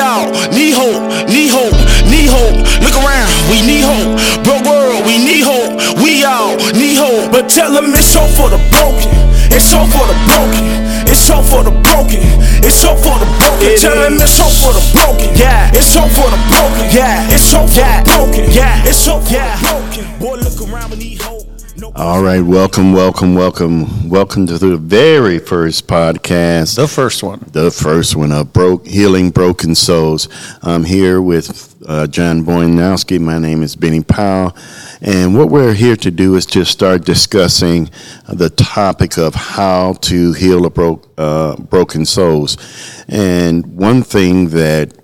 hope, need hope, need hope. Look around, we need hope. Broke world, we need hope. We all need hope. But tell them it's so for the broken. It's so for the broken. It's so for the broken. It's so for the broken. It tell them it's so for the broken. Yeah. It's so for the broken. Yeah. It's so for Yeah. the broken. Yeah. It's so for Yeah. the broken. All right, welcome, welcome, welcome, welcome to the very first podcast, The first one. the first one of broke healing broken souls. I'm here with uh, John Boyanowski. My name is Benny Powell, and what we're here to do is just start discussing the topic of how to heal a broke uh, broken souls. And one thing that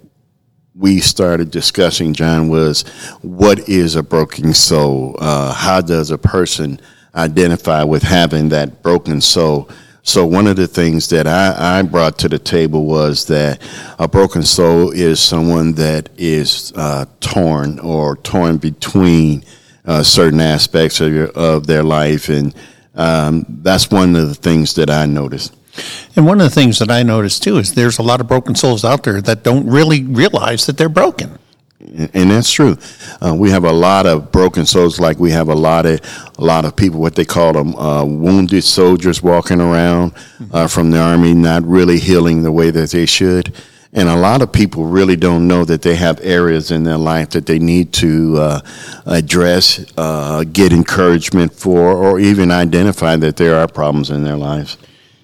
we started discussing, John, was what is a broken soul? Uh, how does a person identify with having that broken soul? So one of the things that I, I brought to the table was that a broken soul is someone that is uh, torn or torn between uh, certain aspects of, your, of their life, and um, that's one of the things that I noticed. And one of the things that I noticed too is there's a lot of broken souls out there that don't really realize that they're broken. and that's true. Uh, we have a lot of broken souls, like we have a lot of a lot of people, what they call them, uh, wounded soldiers walking around uh, from the army, not really healing the way that they should. And a lot of people really don't know that they have areas in their life that they need to uh, address, uh, get encouragement for, or even identify that there are problems in their lives.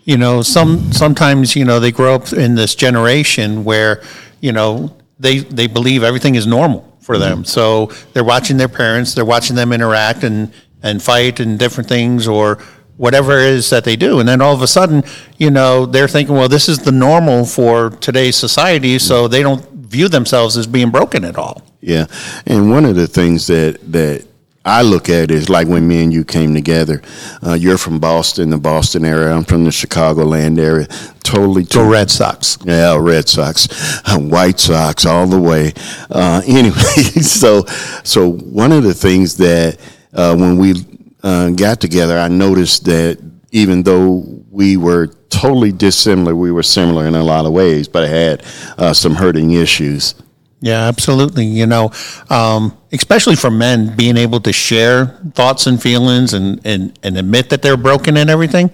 You know, some sometimes you know they grow up in this generation where you know they they believe everything is normal for them. Mm-hmm. So they're watching their parents, they're watching them interact and and fight and different things or whatever it is that they do. And then all of a sudden, you know, they're thinking, well, this is the normal for today's society, mm-hmm. so they don't view themselves as being broken at all. Yeah, and one of the things that that I look at is like when me and you came together. Uh, you're from Boston, the Boston area. I'm from the Chicagoland area. Totally, Go Red Sox. yeah, Red Sox, uh, White Sox, all the way. Uh, anyway, so so one of the things that uh, when we uh, got together, I noticed that even though we were totally dissimilar, we were similar in a lot of ways, but I had uh, some hurting issues. Yeah, absolutely. You know, um, especially for men, being able to share thoughts and feelings and, and, and admit that they're broken and everything,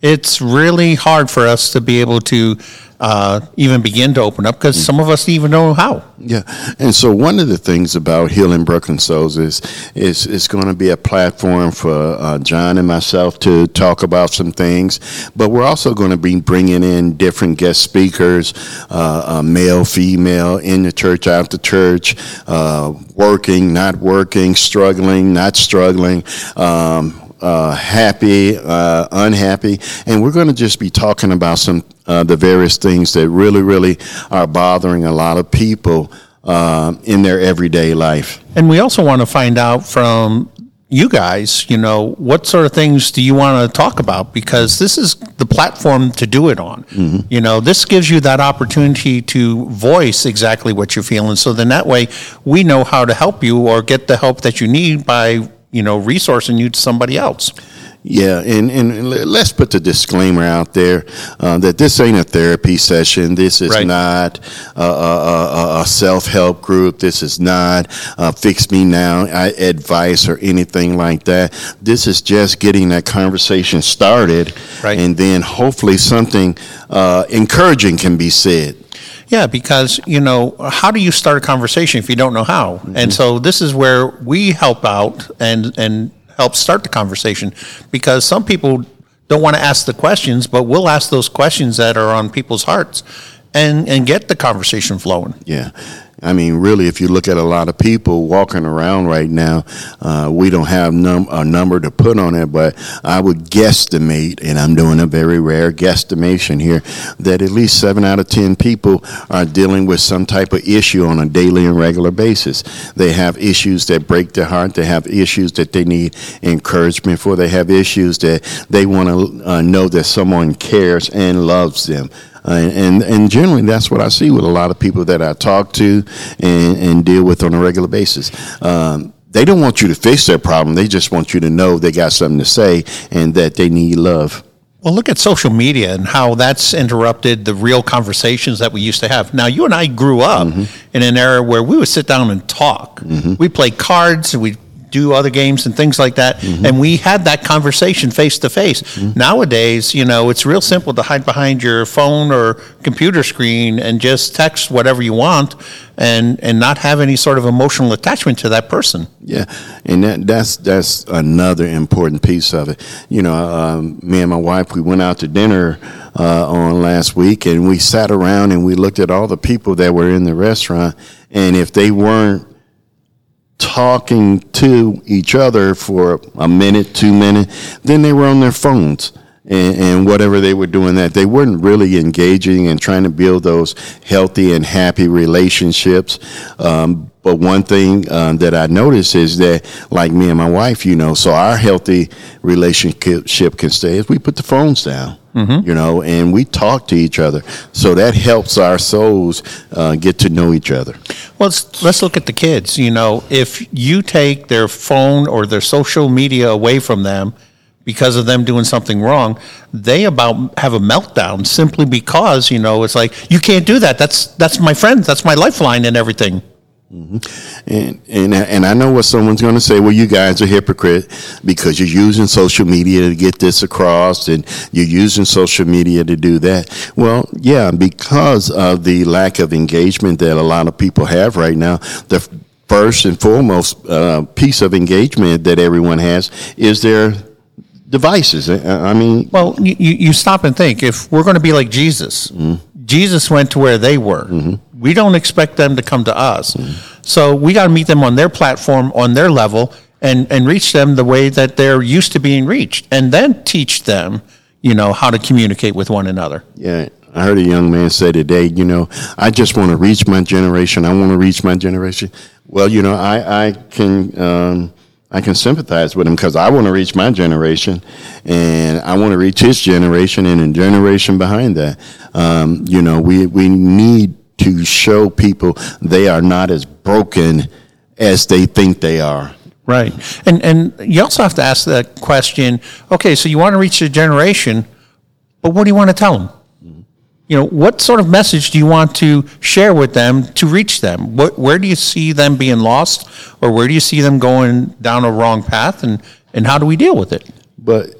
it's really hard for us to be able to uh, even begin to open up because some of us even know how. Yeah, and so one of the things about healing broken souls is is is going to be a platform for uh, John and myself to talk about some things, but we're also going to be bringing in different guest speakers, uh, uh, male, female, in the church, out the church, uh, working, not working, struggling, not struggling. Um, uh, happy, uh, unhappy, and we're going to just be talking about some uh, the various things that really, really are bothering a lot of people uh, in their everyday life. And we also want to find out from you guys, you know, what sort of things do you want to talk about? Because this is the platform to do it on. You know, this gives you that opportunity to voice exactly what you're feeling. So then that way we know how to help you or get the help that you need by, you know, resourcing you to somebody else. Yeah, and, and let's put the disclaimer out there uh, that this ain't a therapy session. This is Right. not a, a, a, a self help group. This is not uh, fix me now advice or anything like that. This is just getting that conversation started, Right. and then hopefully something uh, encouraging can be said. Yeah, because you know, how do you start a conversation if you don't know how? And so this is where we help out and and help start the conversation because some people don't want to ask the questions, but we'll ask those questions that are on people's hearts and and get the conversation flowing. Yeah. I mean, really, if you look at a lot of people walking around right now, uh, we don't have num- a number to put on it, but I would guesstimate, and I'm doing a very rare guesstimation here, that at least seven out of 10 people are dealing with some type of issue on a daily and regular basis. They have issues that break their heart, they have issues that they need encouragement for, they have issues that they want to uh, know that someone cares and loves them. Uh, and and generally, that's what I see with a lot of people that I talk to and, and deal with on a regular basis. Um, they don't want you to fix their problem. They just want you to know they got something to say and that they need love. Well, look at social media and how that's interrupted the real conversations that we used to have. Now, you and I grew up in an era where we would sit down and talk. We play cards, we do other games and things like that, and we had that conversation face to face. Nowadays, you know, it's real simple to hide behind your phone or computer screen and just text whatever you want and and not have any sort of emotional attachment to that person. Yeah, and that that's that's another important piece of it. You know, um, me and my wife we went out to dinner uh, on last week, and we sat around and we looked at all the people that were in the restaurant, and if they weren't talking to each other for a minute, two minutes, then they were on their phones. And, and whatever they were doing that they weren't really engaging and trying to build those healthy and happy relationships um, but one thing um, that I notice is that, like me and my wife, you know, so our healthy relationship can stay if we put the phones down, you know, and we talk to each other. So that helps our souls uh, get to know each other. Well, let's, let's look at the kids. You know, if you take their phone or their social media away from them because of them doing something wrong, they about have a meltdown simply because you know it's like you can't do that. That's that's my friend. That's my lifeline and everything. Mm-hmm. And and and I know what someone's going to say. Well, you guys are hypocrite because you're using social media to get this across, and you're using social media to do that. Well, yeah, because of the lack of engagement that a lot of people have right now, the first and foremost uh, piece of engagement that everyone has is their devices. I mean, Well, you, you you stop and think. If we're going to be like Jesus, mm-hmm. Jesus went to where they were. Mm-hmm. We don't expect them to come to us. So we got to meet them on their platform, on their level, and, and reach them the way that they're used to being reached, and then teach them, you know, how to communicate with one another. Yeah, I heard a young man say today, you know, I just want to reach my generation. I want to reach my generation. Well, you know, I, I can um, I can sympathize with him because I want to reach my generation, and I want to reach his generation and a generation behind that. Um, you know, we we need to show people they are not as broken as they think they are. Right. And and you also have to ask that question, okay, so you want to reach a generation, but what do you want to tell them? You know, what sort of message do you want to share with them to reach them? What, where do you see them being lost, or where do you see them going down a wrong path, and, and how do we deal with it? But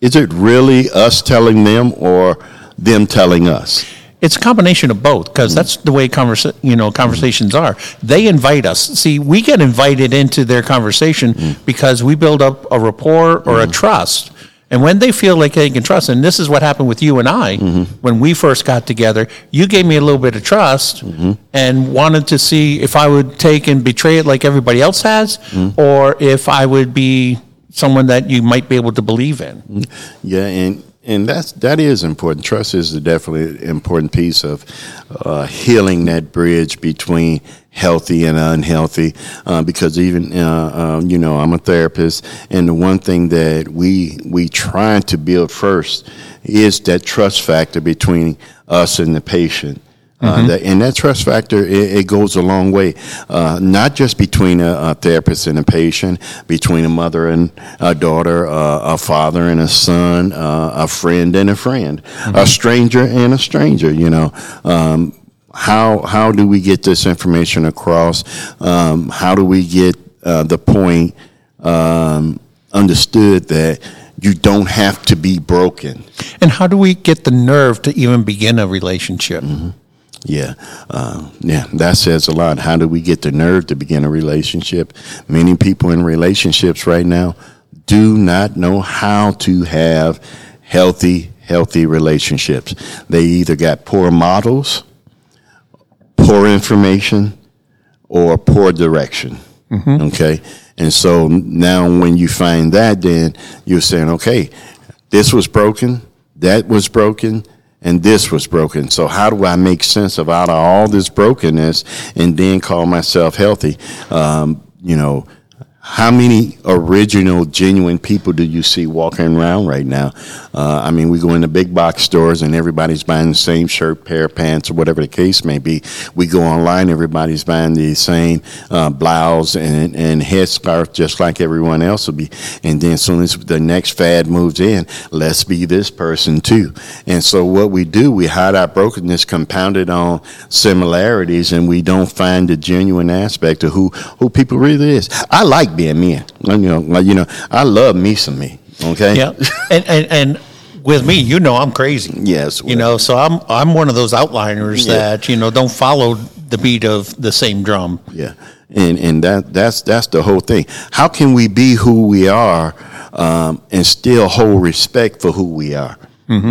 is it really us telling them or them telling us? It's a combination of both because mm. that's the way conversa- you know conversations are. They invite us. See, we get invited into their conversation mm. because we build up a rapport or a mm. trust. And when they feel like they can trust, and this is what happened with you and I mm-hmm. when we first got together, you gave me a little bit of trust mm-hmm. and wanted to see if I would take and betray it like everybody else has, or if I would be someone that you might be able to believe in. Yeah, and and that's that is important. Trust is definitely an important piece of uh, healing that bridge between healthy and unhealthy. Uh, because even uh, uh, you know, I'm a therapist, and the one thing that we we try to build first is that trust factor between us and the patient. Uh, that, and that trust factor, it, it goes a long way, uh, not just between a, a therapist and a patient, between a mother and a daughter, uh, a father and a son, uh, a friend and a friend, a stranger and a stranger. You know, um, how how do we get this information across? Um, how do we get uh, the point um, understood that you don't have to be broken? And how do we get the nerve to even begin a relationship? Yeah, uh, yeah, that says a lot. How do we get the nerve to begin a relationship? Many people in relationships right now do not know how to have healthy, healthy relationships. They either got poor models, poor information, or poor direction. Okay, and so now when you find that, then you're saying, okay, this was broken, that was broken, and this was broken. So how do I make sense of out of all this brokenness and then call myself healthy? Um, you know, how many original, genuine people do you see walking around right now? Uh, I mean, we go into big box stores and everybody's buying the same shirt, pair of pants, or whatever the case may be. We go online, everybody's buying the same uh, blouse and, and headscarf, just like everyone else will be. And then, as soon as the next fad moves in, let's be this person too. And so, what we do, we hide our brokenness compounded on similarities, and we don't find the genuine aspect of who who people really is. I like being me. You know, like, you know, I love me some me. Okay. Yeah, and, and and with me, you know, I'm crazy. Yes. You know, so I'm I'm one of those outliners Yeah. that you know don't follow the beat of the same drum. Yeah. And and that that's that's the whole thing. How can we be who we are um, and still hold respect for who we are?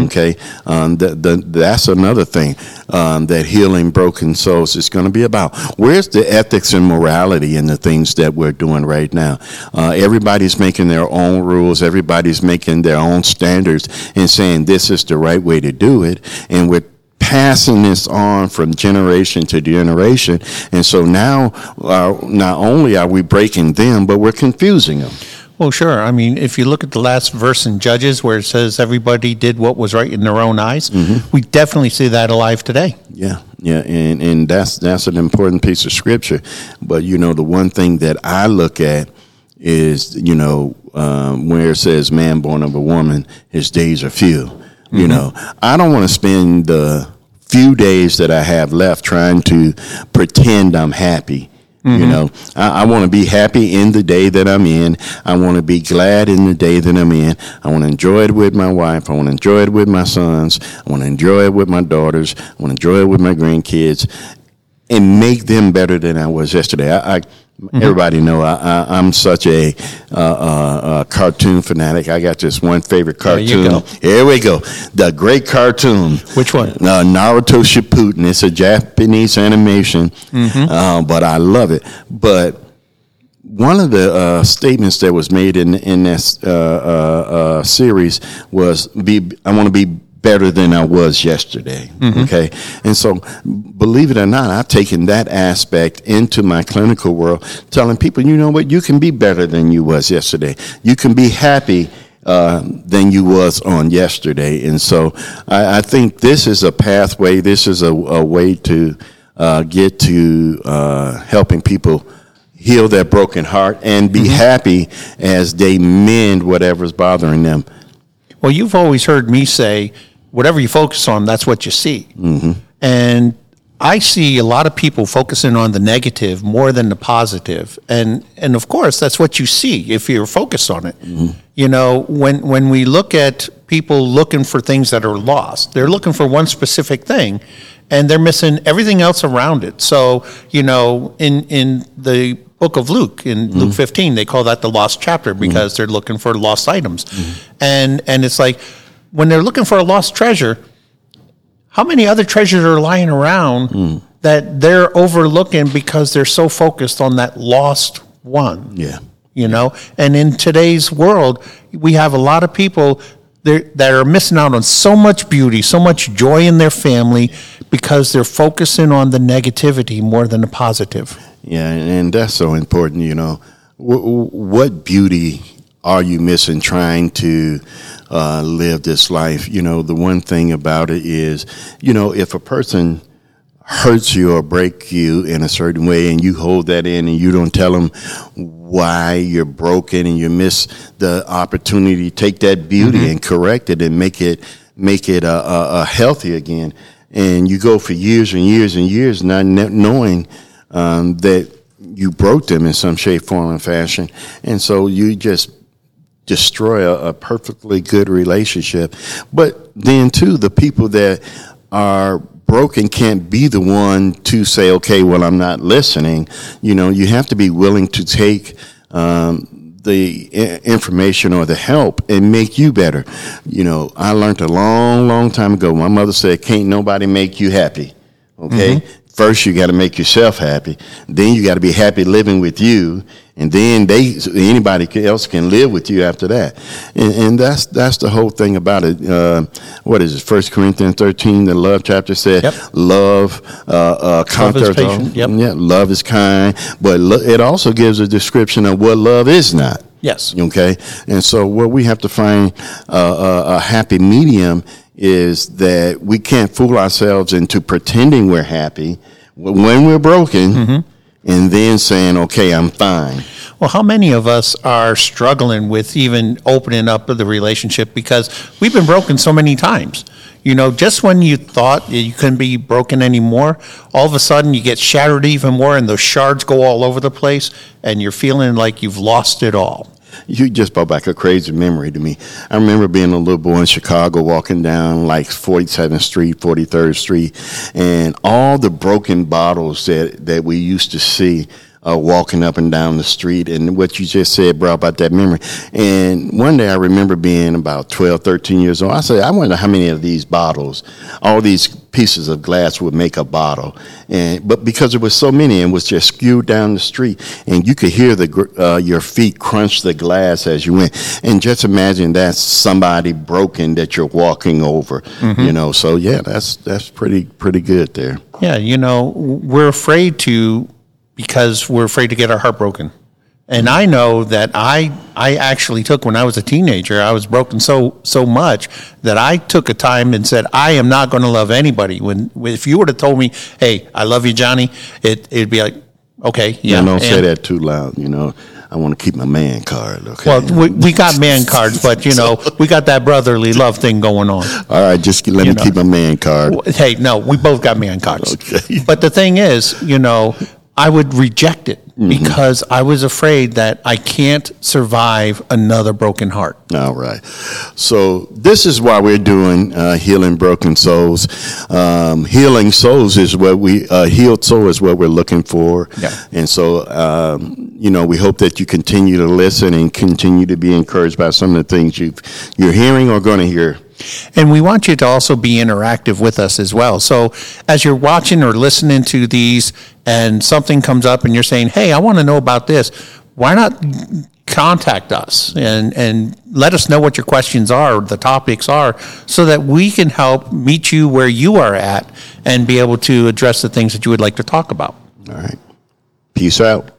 Okay, um, the, the, that's another thing um, that healing broken souls is going to be about. Where's the ethics and morality in the things that we're doing right now? Uh, everybody's making their own rules. Everybody's making their own standards and saying this is the right way to do it, and we're passing this on from generation to generation. And so now, uh, not only are we breaking them, but we're confusing them. Well, sure. I mean, if you look at the last verse in Judges where it says everybody did what was right in their own eyes, we definitely see that alive today. Yeah, yeah, and and that's that's an important piece of scripture. But you know, the one thing that I look at is you know um, where it says, "Man born of a woman, his days are few." You know, I don't want to spend the few days that I have left trying to pretend I'm happy. You mm-hmm. know, I, I want to be happy in the day that I'm in. I want to be glad in the day that I'm in. I want to enjoy it with my wife. I want to enjoy it with my sons. I want to enjoy it with my daughters. I want to enjoy it with my grandkids and make them better than I was yesterday. I, I everybody know I, I, I'm such a uh, uh, uh, cartoon fanatic. I got this one favorite cartoon. Here we go, the great cartoon. Which one? Uh, Naruto Shippuden. It's a Japanese animation, Mm-hmm. uh, but I love it. But one of the uh, statements that was made in in this uh, uh, uh, series was, "Be I want to be better than I was yesterday." Okay, and so believe it or not, I've taken that aspect into my clinical world, telling people, you know what, you can be better than you was yesterday. You can be happy uh, than you was on yesterday. And so I, I think this is a pathway. This is a, a way to uh, get to uh, helping people heal their broken heart and be happy as they mend whatever's bothering them. Well, you've always heard me say, whatever you focus on, that's what you see. Mm-hmm. And I see a lot of people focusing on the negative more than the positive. And and of course, that's what you see if you're focused on it. Mm-hmm. You know, when when we look at people looking for things that are lost, they're looking for one specific thing and they're missing everything else around it. So, you know, in in the book of Luke in mm-hmm. Luke 15 they call that the lost chapter because mm-hmm. they're looking for lost items. And and it's like when they're looking for a lost treasure, how many other treasures are lying around hmm. that they're overlooking because they're so focused on that lost one? Yeah. You know, and in today's world, we have a lot of people that are missing out on so much beauty, so much joy in their family because they're focusing on the negativity more than the positive. Yeah, and that's so important. You know, what beauty are you missing trying to uh, live this life? You know, the one thing about it is, you know, if a person hurts you or break you in a certain way and you hold that in and you don't tell them why you're broken and you miss the opportunity to take that beauty and correct it and make it make it uh, uh, uh, healthy again. And you go for years and years and years not kn- knowing um, that you broke them in some shape form and fashion. And so you just destroy a, a perfectly good relationship. But then, too, the people that are broken can't be the one to say, okay, well, I'm not listening. You know, you have to be willing to take. Um, the information or the help and make you better. You know, I learned a long, long time ago. My mother said, "Can't nobody make you happy." Okay, first you got to make yourself happy. Then you got to be happy living with you, and then they anybody else can live with you after that. And, and that's that's the whole thing about it. Uh, what is it? First Corinthians thirteen, the love chapter said, Yep. "Love uh, uh, conquers all." patient, yep. Yeah, love is kind, but lo- it also gives a description of what love is not. Yes. Okay, and so what we have to find uh, a, a happy medium is that we can't fool ourselves into pretending we're happy when we're broken, Mm-hmm. and then saying, "Okay, I'm fine." Well, how many of us are struggling with even opening up the relationship because we've been broken so many times? You know, just when you thought you couldn't be broken anymore, all of a sudden you get shattered even more and those shards go all over the place and you're feeling like you've lost it all. You just brought back a crazy memory to me. I remember being a little boy in Chicago, walking down like 47th Street, 43rd Street, and all the broken bottles that, that we used to see uh, walking up and down the street. And what you just said brought about that memory. And one day I remember being about 12, 13 years old. I said, I wonder how many of these bottles, all these pieces of glass would make a bottle. And but because there was so many and was just skewed down the street, and you could hear the uh, your feet crunch the glass as you went. And just imagine that's somebody broken that you're walking over. You know, so yeah, that's that's pretty pretty good there. Yeah, you know, we're afraid to because we're afraid to get our heart broken. And I know that I I actually took when I was a teenager, I was broken so so much that I took a time and said, I am not going to love anybody. When if you would have told me, Hey, I love you, Johnny, it it'd be like, okay, yeah. Yeah, don't say that too loud. You know, I want to keep my man card. Okay. Well, we, we got man cards, but you know, we got that brotherly love thing going on. all right, just let me know. keep my man card. Hey, no, we both got man cards. Okay. But the thing is, you know, I would reject it Mm-hmm. because I was afraid that I can't survive another broken heart. All right. So this is why we're doing uh, healing broken souls. Um, healing souls is what we uh, healed soul is what we're looking for. Yeah. And so um, you know we hope that you continue to listen and continue to be encouraged by some of the things you you're hearing or going to hear. And we want you to also be interactive with us as well. So as you're watching or listening to these and something comes up and you're saying, hey, I want to know about this, why not contact us and, and let us know what your questions are, the topics are, so that we can help meet you where you are at and be able to address the things that you would like to talk about. All right. Peace out.